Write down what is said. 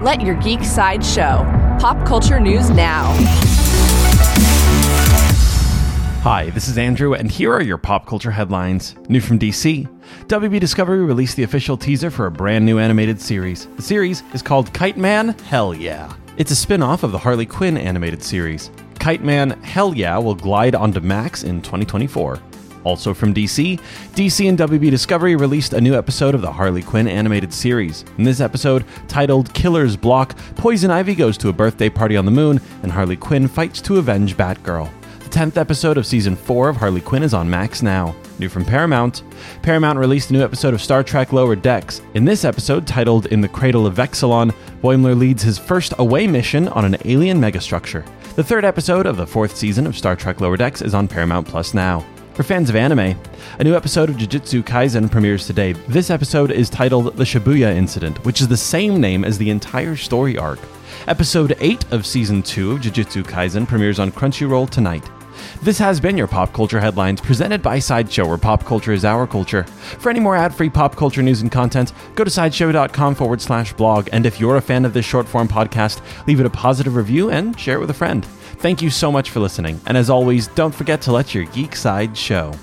Let your geek side show. Pop culture news now. Hi, this is Andrew, and here are your pop culture headlines. New from DC WB Discovery released the official teaser for a brand new animated series. The series is called Kite Man Hell Yeah. It's a spin off of the Harley Quinn animated series. Kite Man Hell Yeah will glide onto Max in 2024. Also from DC, DC and WB Discovery released a new episode of the Harley Quinn animated series. In this episode, titled Killer's Block, Poison Ivy goes to a birthday party on the moon, and Harley Quinn fights to avenge Batgirl. The 10th episode of season 4 of Harley Quinn is on Max now. New from Paramount. Paramount released a new episode of Star Trek Lower Decks. In this episode, titled In the Cradle of Vexilon, Boimler leads his first away mission on an alien megastructure. The third episode of the fourth season of Star Trek Lower Decks is on Paramount Plus now. For fans of anime, a new episode of Jujutsu Kaisen premieres today. This episode is titled The Shibuya Incident, which is the same name as the entire story arc. Episode 8 of Season 2 of Jujutsu Kaisen premieres on Crunchyroll tonight. This has been your Pop Culture Headlines presented by Sideshow, where pop culture is our culture. For any more ad free pop culture news and content, go to sideshow.com forward slash blog. And if you're a fan of this short form podcast, leave it a positive review and share it with a friend. Thank you so much for listening. And as always, don't forget to let your geek side show.